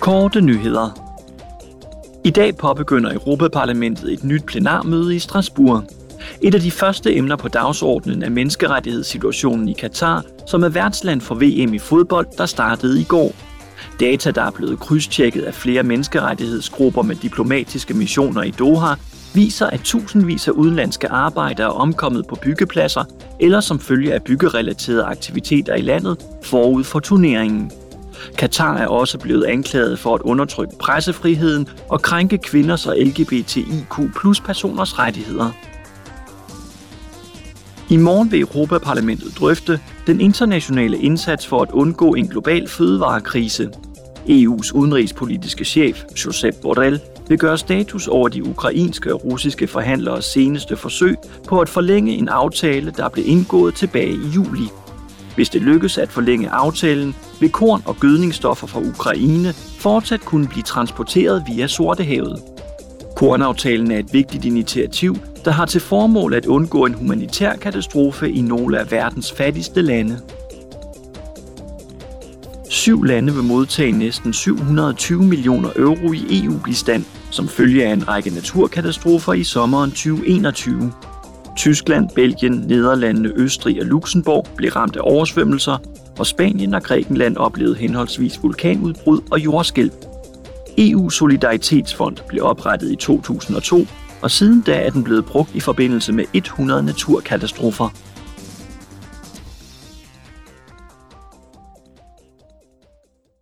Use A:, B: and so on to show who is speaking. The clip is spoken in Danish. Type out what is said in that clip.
A: Korte nyheder. I dag påbegynder Europaparlamentet et nyt plenarmøde i Strasbourg. Et af de første emner på dagsordenen er menneskerettighedssituationen i Katar, som er værtsland for VM i fodbold, der startede i går. Data, der er blevet krydstjekket af flere menneskerettighedsgrupper med diplomatiske missioner i Doha, viser, at tusindvis af udenlandske arbejdere er omkommet på byggepladser eller som følge af byggerelaterede aktiviteter i landet forud for turneringen. Katar er også blevet anklaget for at undertrykke pressefriheden og krænke kvinders og LGBTIQ plus personers rettigheder. I morgen vil Europaparlamentet drøfte den internationale indsats for at undgå en global fødevarekrise. EU's udenrigspolitiske chef, Josep Borrell, vil gøre status over de ukrainske og russiske forhandleres seneste forsøg på at forlænge en aftale, der blev indgået tilbage i juli. Hvis det lykkes at forlænge aftalen, vil korn og gødningsstoffer fra Ukraine fortsat kunne blive transporteret via Sortehavet. Kornaftalen er et vigtigt initiativ, der har til formål at undgå en humanitær katastrofe i nogle af verdens fattigste lande. Syv lande vil modtage næsten 720 millioner euro i EU-bistand som følge af en række naturkatastrofer i sommeren 2021. Tyskland, Belgien, Nederlandene, Østrig og Luxembourg blev ramt af oversvømmelser, hvor Spanien og Grækenland oplevede henholdsvis vulkanudbrud og jordskælv. EU Solidaritetsfond blev oprettet i 2002, og siden da er den blevet brugt i forbindelse med 100 naturkatastrofer.